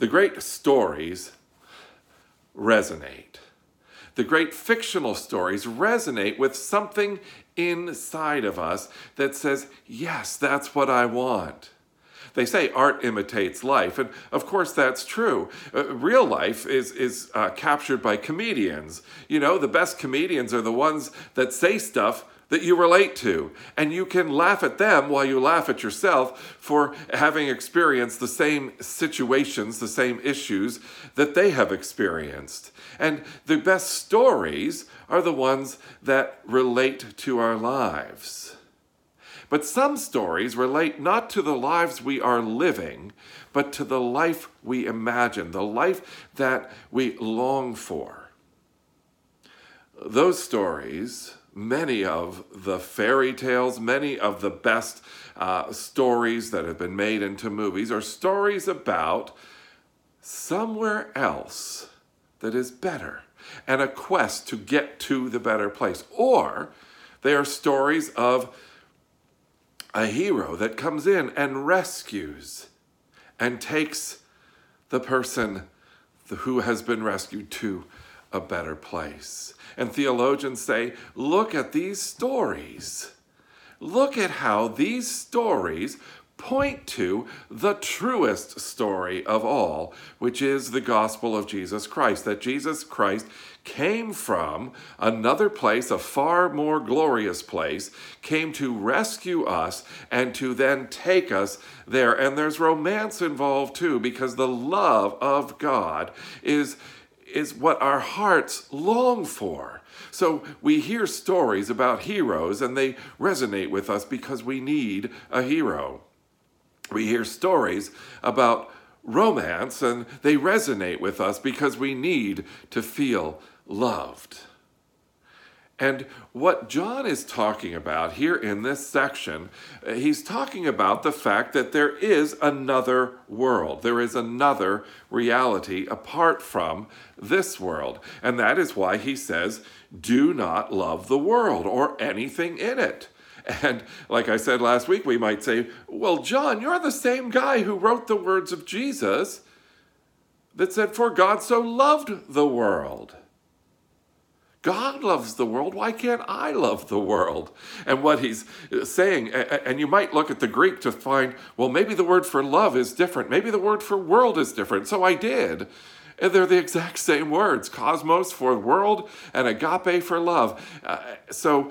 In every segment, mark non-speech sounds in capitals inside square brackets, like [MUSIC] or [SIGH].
The great stories resonate. The great fictional stories resonate with something inside of us that says, Yes, that's what I want. They say art imitates life, and of course that's true. Uh, real life is is uh, captured by comedians. You know, the best comedians are the ones that say stuff that you relate to, and you can laugh at them while you laugh at yourself for having experienced the same situations, the same issues that they have experienced. And the best stories are the ones that relate to our lives. But some stories relate not to the lives we are living, but to the life we imagine, the life that we long for. Those stories, many of the fairy tales, many of the best uh, stories that have been made into movies, are stories about somewhere else that is better and a quest to get to the better place. Or they are stories of a hero that comes in and rescues and takes the person who has been rescued to a better place. And theologians say, look at these stories. Look at how these stories point to the truest story of all, which is the gospel of Jesus Christ, that Jesus Christ came from another place, a far more glorious place, came to rescue us and to then take us there. And there's romance involved too, because the love of God is, is what our hearts long for. So we hear stories about heroes and they resonate with us because we need a hero we hear stories about romance and they resonate with us because we need to feel loved. And what John is talking about here in this section, uh, he's talking about the fact that there is another world. There is another reality apart from this world. And that is why he says, do not love the world or anything in it. [LAUGHS] And like I said last week, we might say, well, John, you're the same guy who wrote the words of Jesus that said, For God so loved the world. God loves the world. Why can't I love the world? And what he's saying, and you might look at the Greek to find, well, maybe the word for love is different. Maybe the word for world is different. So I did. And they're the exact [LAUGHS] same words cosmos for world and agape for love. Uh, so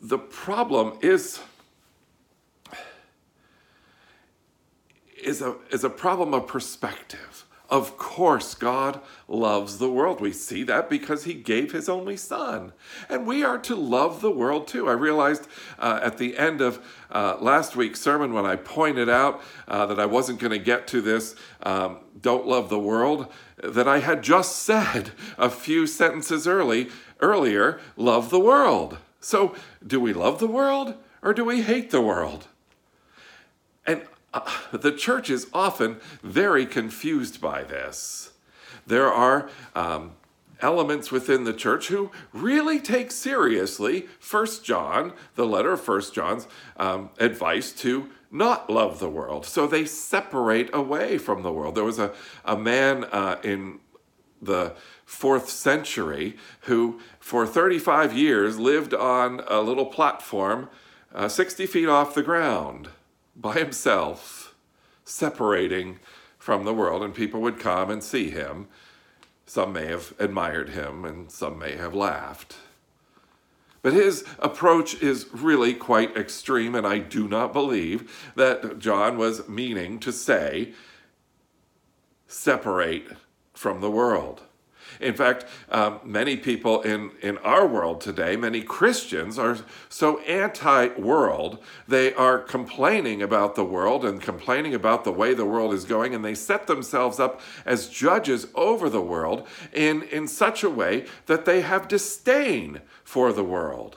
the problem is is a, is a problem of perspective. Of course, God loves the world. We see that because He gave His only Son. And we are to love the world too. I realized uh, at the end of uh, last week's sermon when I pointed out uh, that I wasn't going to get to this, um, don't love the world, that I had just [LAUGHS] said a few sentences early, earlier, love the world. So, do we love the world or do we hate the world? The church is often very confused by this. There are um, elements within the church who really take seriously First John, the letter of First John's um, advice to not love the world. So they separate away from the world. There was a, a man uh, in the fourth century who, for 35 years, lived on a little platform uh, 60 feet off the ground by himself, separating from the world, and people would come and see him. Some may have admired him, and some may have laughed. But his approach is really quite extreme, and I do not believe that John was meaning to say, separate from the world. In fact, um, many people in, in our world today, many Christians, are so anti world. They are complaining about the world and complaining about the way the world is going, and they set themselves up as judges over the world in, in such a way that they have disdain for the world.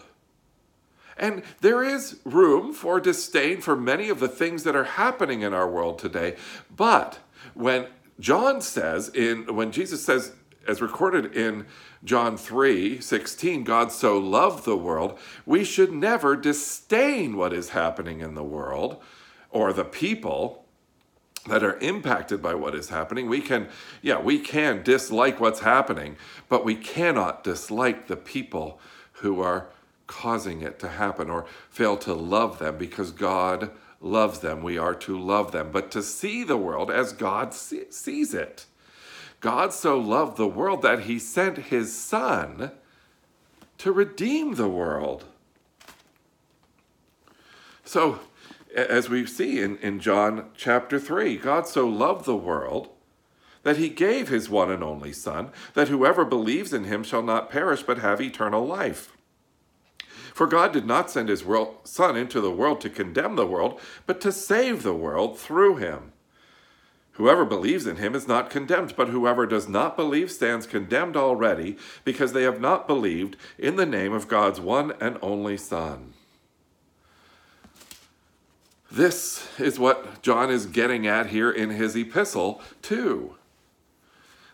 And there is room for disdain for many of the things that are happening in our world today. But when John says in when Jesus says as recorded in John 3 16, God so loved the world, we should never disdain what is happening in the world or the people that are impacted by what is happening. We can, yeah, we can dislike what's happening, but we cannot dislike the people who are causing it to happen or fail to love them because God loves them. We are to love them, but to see the world as God sees it. God so loved the world that he sent his Son to redeem the world. So, as we see in, in John chapter 3, God so loved the world that he gave his one and only Son, that whoever believes in him shall not perish but have eternal life. For God did not send his world, Son into the world to condemn the world, but to save the world through him. Whoever believes in him is not condemned, but whoever does not believe stands condemned already, because they have not believed in the name of God's one and only Son. This is what John is getting at here in his epistle, too.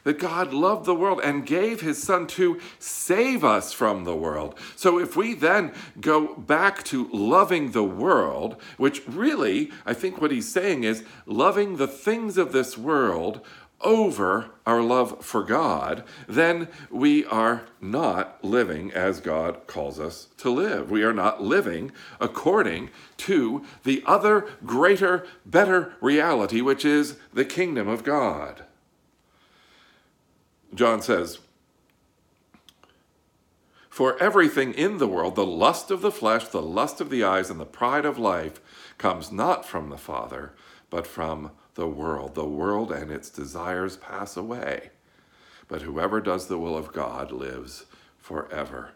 That God loved the world and gave his Son to save us from the world. So if we then go back to loving the world, which really, I think what he's saying is loving the things of this world over our love for God, then we are not living as God calls us to live. We are not living according to the other greater, better reality, which is the kingdom of God. John says, For everything in the world, the lust of the flesh, the lust of the eyes, and the pride of life, comes not from the Father, but from the world. The world and its desires pass away, but whoever does the will of God lives forever.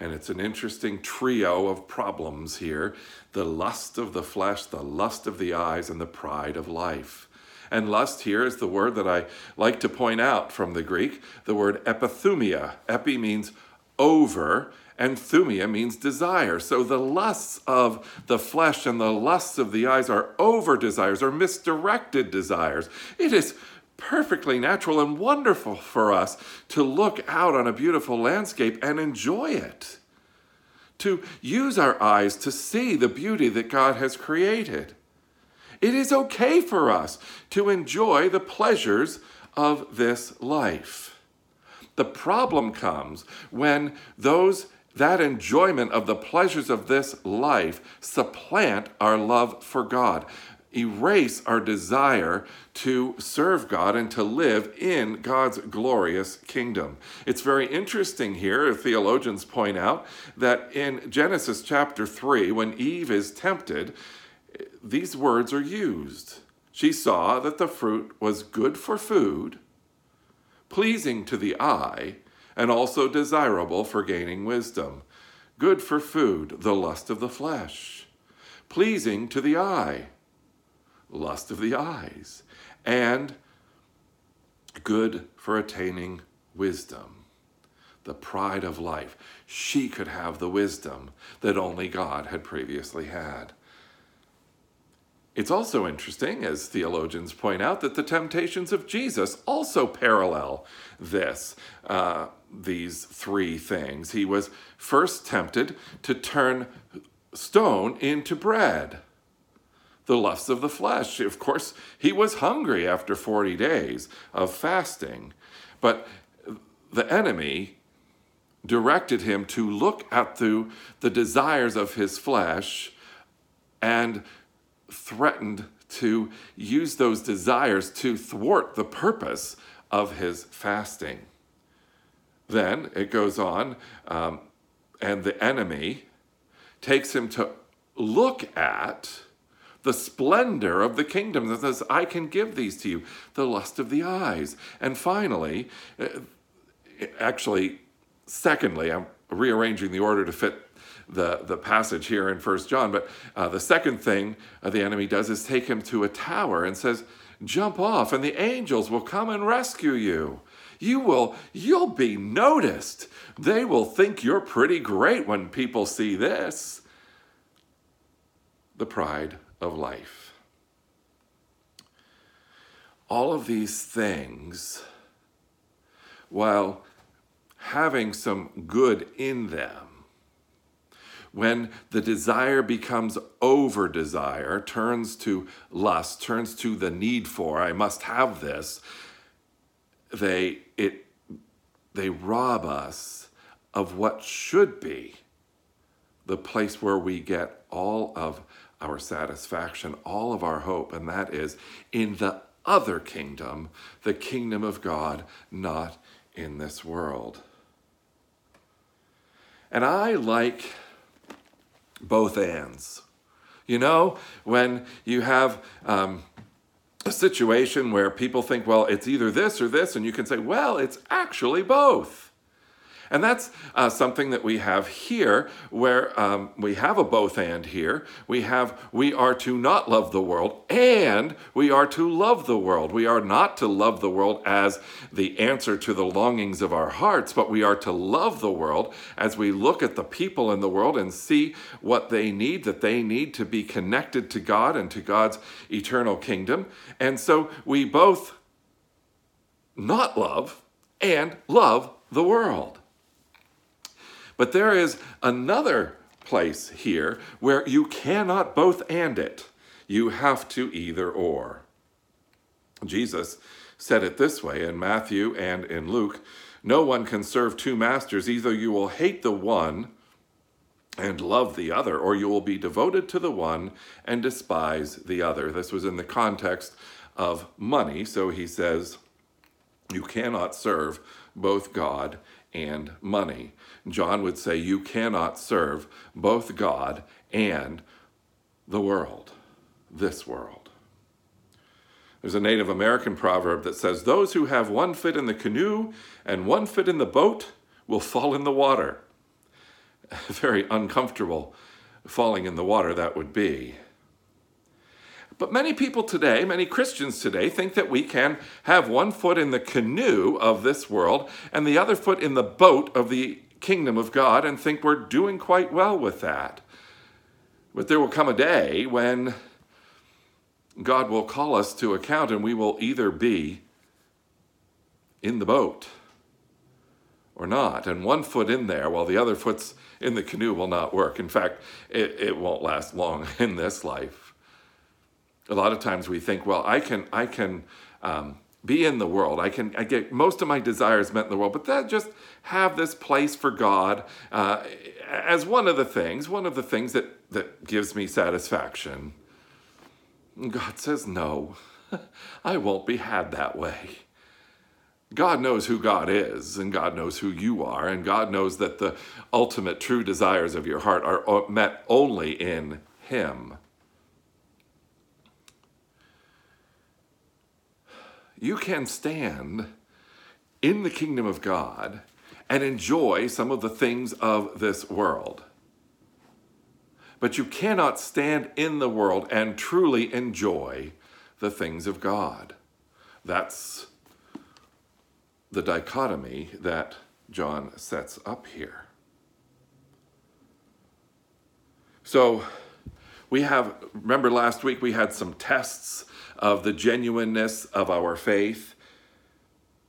And it's an interesting trio of problems here the lust of the flesh, the lust of the eyes, and the pride of life. And lust here is the word that I like to point out from the Greek, the word epithumia. Epi means over, and thumia means desire. So the lusts of the flesh and the lusts of the eyes are over desires or misdirected desires. It is perfectly natural and wonderful for us to look out on a beautiful landscape and enjoy it. To use our eyes to see the beauty that God has created. It is okay for us to enjoy the pleasures of this life. The problem comes when those that enjoyment of the pleasures of this life supplant our love for God, erase our desire to serve God and to live in God's glorious kingdom. It's very interesting here, theologians point out, that in Genesis chapter 3, when Eve is tempted, these words are used. She saw that the fruit was good for food, pleasing to the eye, and also desirable for gaining wisdom, good for food, the lust of the flesh, pleasing to the eye, lust of the eyes, and good for attaining wisdom, the pride of life. She could have the wisdom that only God had previously had. It's also interesting, as theologians point out, that the temptations of Jesus also parallel this, uh, these three things. He was first tempted to turn stone into bread. The lusts of the flesh. Of course, he was hungry after 40 days of fasting, but the enemy directed him to look at the, the desires of his flesh and threatened to use those desires to thwart the purpose of his fasting. Then it goes on, um, and the enemy takes him to look at the splendor of the kingdom that says, I can give these to you, the lust of the eyes. And finally, uh, actually, secondly, I'm rearranging the order to fit the, the passage here in First John. But uh, the second thing uh, the enemy does is take him to a tower and says, jump off and the angels will come and rescue you. You will, you'll be noticed. They will think you're pretty great when people see this. The pride of life. All of these things, while having some good in them, when the desire becomes over desire, turns to lust, turns to the need for, I must have this, they, it, they rob us of what should be the place where we get all of our satisfaction, all of our hope, and that is in the other kingdom, the kingdom of God, not in this world. And I like both ands. You know, when you have um, a situation where people think, well, it's either this or this, and you can say, well, it's actually both. And that's uh, something that we have here, where um, we have a both and here. We have, we are to not love the world, and we are to love the world. We are not to love the world as the answer to the longings of our hearts, but we are to love the world as we look at the people in the world and see what they need, that they need to be connected to God and to God's eternal kingdom. And so we both not love and love the world. But there is another place here where you cannot both and it. You have to either or. Jesus said it this way in Matthew and in Luke No one can serve two masters. Either you will hate the one and love the other, or you will be devoted to the one and despise the other. This was in the context of money. So he says, You cannot serve both God and money. John would say you cannot serve both God and the world, this world. There's a Native American proverb that says, Those who have one foot in the canoe and one foot in the boat will fall in the water. [LAUGHS] Very uncomfortable falling in the water that would be. But many people today, many Christians today, think that we can have one foot in the canoe of this world and the other foot in the boat of the kingdom of God and think we're doing quite well with that. But there will come a day when God will call us to account and we will either be in the boat or not. And one foot in there while the other foot's in the canoe will not work. In fact, it, it won't last long [LAUGHS] in this life a lot of times we think, well, I can, I can um, be in the world. I can, I get most of my desires met in the world, but that just have this place for God uh, as one of the things, one of the things that that gives me satisfaction. God says, no, [LAUGHS] I won't be had that way. God knows who God is, and God knows who you are, and God knows that the ultimate true desires of your heart are met only in Him. You can stand in the kingdom of God and enjoy some of the things of this world. But you cannot stand in the world and truly enjoy the things of God. That's the dichotomy that John sets up here. So we have, remember last week we had some tests of the genuineness of our faith.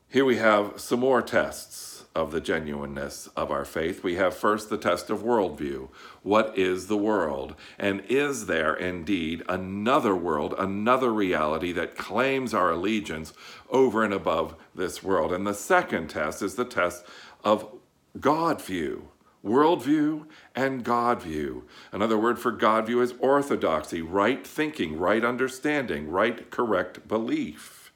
Here we have some more tests of the genuineness of our faith. We have first the test of worldview. What is the world? And is there indeed another world, another reality that claims our allegiance over and above this world? And the second test is the test of God view worldview and God view. Another word for God view is orthodoxy, right thinking, right understanding, right correct belief.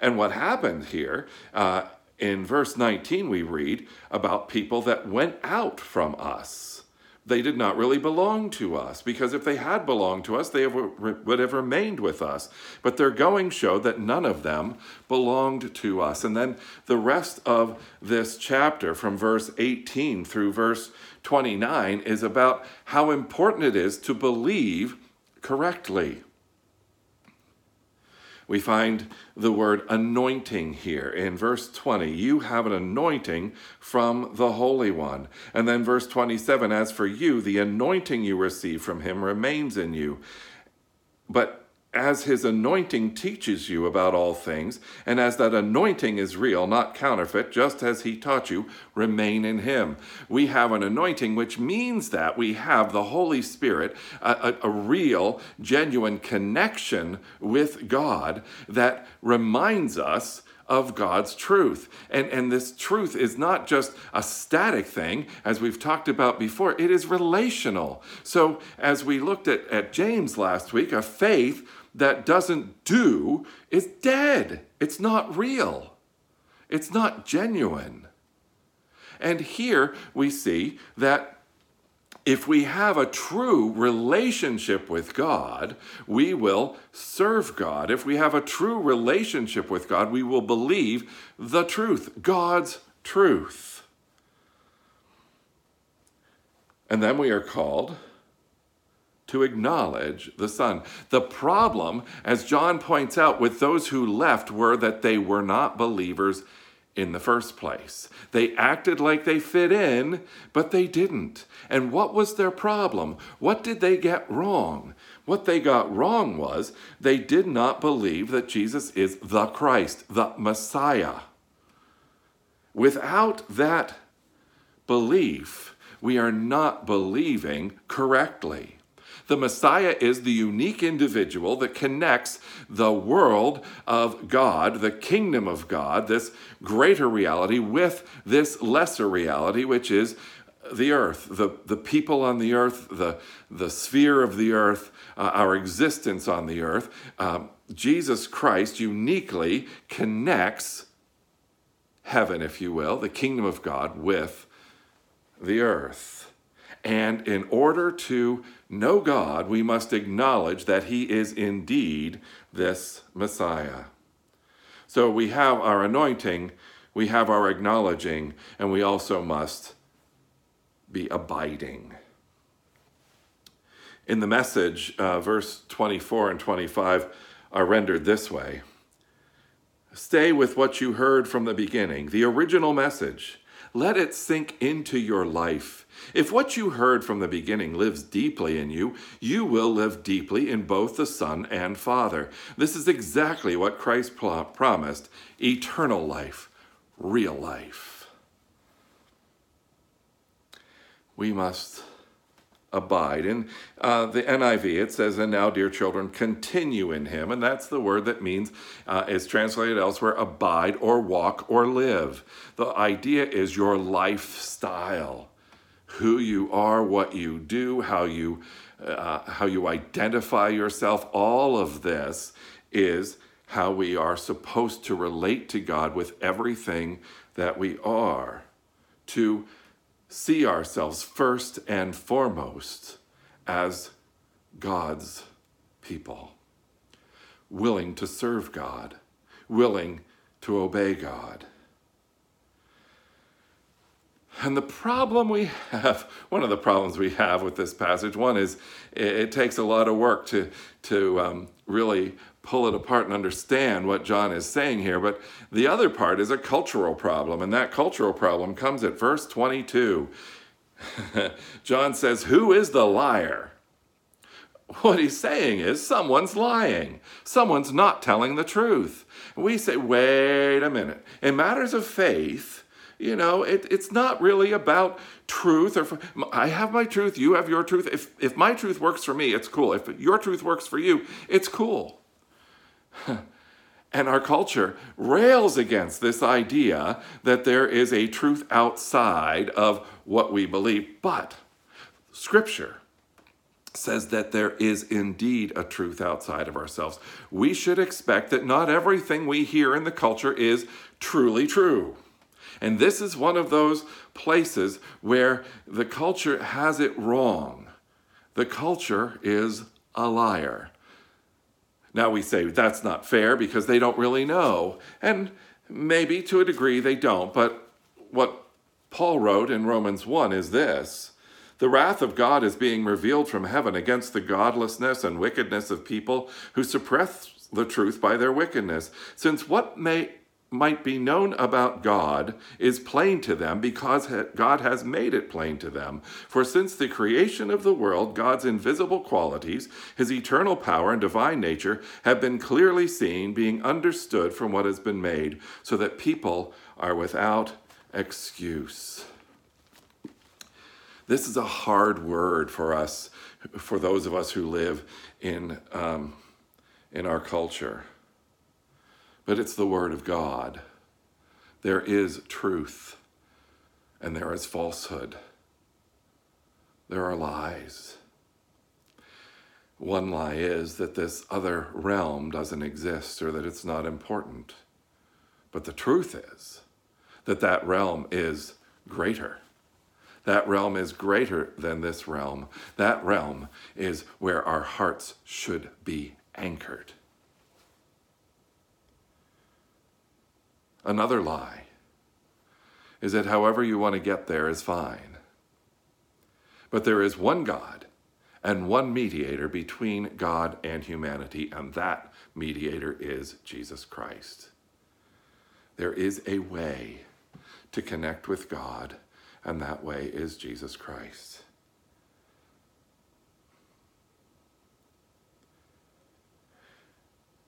And what happened here, uh, in verse 19, we read about people that went out from us they did not really belong to us because if they had belonged to us, they would have remained with us. But their going showed that none of them belonged to us. And then the rest of this chapter, from verse 18 through verse 29, is about how important it is to believe correctly we find the word anointing here in verse 20. You have an anointing from the Holy One. And then verse 27 As for you, the anointing you receive from him remains in you. But as his anointing teaches you about all things, and as that anointing is real, not counterfeit, just as he taught you, remain in him. We have an anointing, which means that we have the Holy Spirit, a, a, a real, genuine connection with God that reminds us of God's truth. And, and this truth is not just a static thing, as we've talked about before, it is relational. So, as we looked at, at James last week, a faith that doesn't do is dead. It's not real, it's not genuine. And here we see that if we have a true relationship with God, we will serve God. If we have a true relationship with God, we will believe the truth, God's truth. And then we are called to acknowledge the Son. The problem, as John points out, with those who left were that they were not believers in the first place. They acted like they fit in, but they didn't. And what was their problem? What did they get wrong? What they got wrong was they did not believe that Jesus is the Christ, the Messiah. Without that belief, we are not believing correctly. The Messiah is the unique individual that connects the world of God, the kingdom of God, this greater reality, with this lesser reality, which is the earth, the, the people on the earth, the, the sphere of the earth, uh, our existence on the earth. Um, Jesus Christ uniquely connects heaven, if you will, the kingdom of God, with the earth. And in order to know God, we must acknowledge that He is indeed this Messiah. So we have our anointing, we have our acknowledging, and we also must be abiding. In the message, uh, verse 24 and 25 are rendered this way Stay with what you heard from the beginning, the original message. Let it sink into your life if what you heard from the beginning lives deeply in you, you will live deeply in both the Son and Father. This is exactly what Christ promised eternal life, real life. We must abide. In uh, the NIV, it says, And now, dear children, continue in him. And that's the word that means, uh, is translated elsewhere, abide or walk or live. The idea is your lifestyle who you are, what you do, how you, uh, how you identify yourself. All of this is how we are supposed to relate to God with everything that we are, to see ourselves first and foremost as God's people, willing to serve God, willing to obey God. And the problem we have, one of the problems we have with this passage, one is it, it takes a lot of work to, to um, really pull it apart and understand what John is saying here. But the other part is a cultural problem, and that cultural problem comes at verse 22. [LAUGHS] John says, Who is the liar? What he's saying is someone's lying. Someone's not telling the truth. We say, wait a minute. In matters of faith, you know, it, it's not really about truth or I have my truth, you have your truth. If if my truth works for me, it's cool. If your truth works for you, it's cool. [LAUGHS] and our culture rails against this idea that there is a truth outside of what we believe, but scripture says that there is indeed a truth outside of ourselves. We should expect that not everything we hear in the culture is truly true. And this is one of those places where the culture has it wrong. The culture is a liar. Now we say that's not fair because they don't really know. And maybe to a degree they don't. But what Paul wrote in Romans 1 is this The wrath of God is being revealed from heaven against the godlessness and wickedness of people who suppress the truth by their wickedness. Since what may might be known about God is plain to them because God has made it plain to them. For since the creation of the world, God's invisible qualities, his eternal power and divine nature, have been clearly seen, being understood from what has been made, so that people are without excuse. This is a hard word for us, for those of us who live in, um, in our culture but it's the Word of God. There is truth and there is falsehood. There are lies. One lie is that this other realm doesn't exist or that it's not important. But the truth is that that realm is greater. That realm is greater than this realm. That realm is where our hearts should be anchored. Another lie is that however you want to get there is fine. But there is one God and one mediator between God and humanity, and that mediator is Jesus Christ. There is a way to connect with God, and that way is Jesus Christ.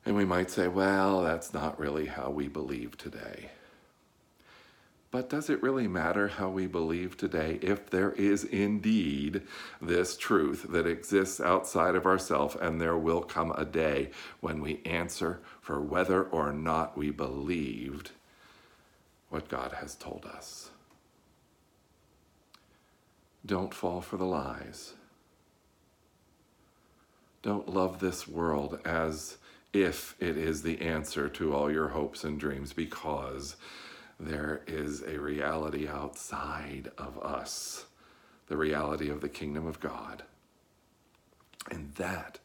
And we might say, well, that's not really how we believe today. But does it really matter how we believe today if there is indeed this truth that exists outside of ourselves and there will come a day when we answer for whether or not we believed what God has told us? Don't fall for the lies. Don't love this world as if it is the answer to all your hopes and dreams, because there is a reality outside of us, the reality of the kingdom of God. And that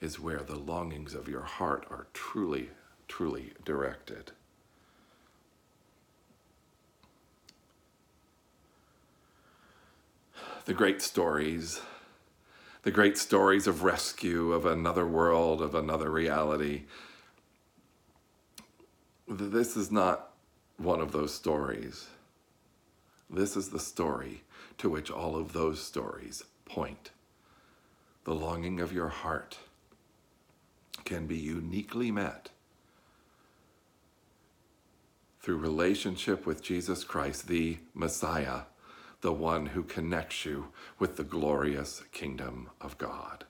is where the longings of your heart are truly, truly directed. The great stories the great stories of rescue, of another world, of another reality. This is not one of those stories. This is the story to which all of those stories point. The longing of your heart can be uniquely met through relationship with Jesus Christ, the Messiah the one who connects you with the glorious kingdom of God.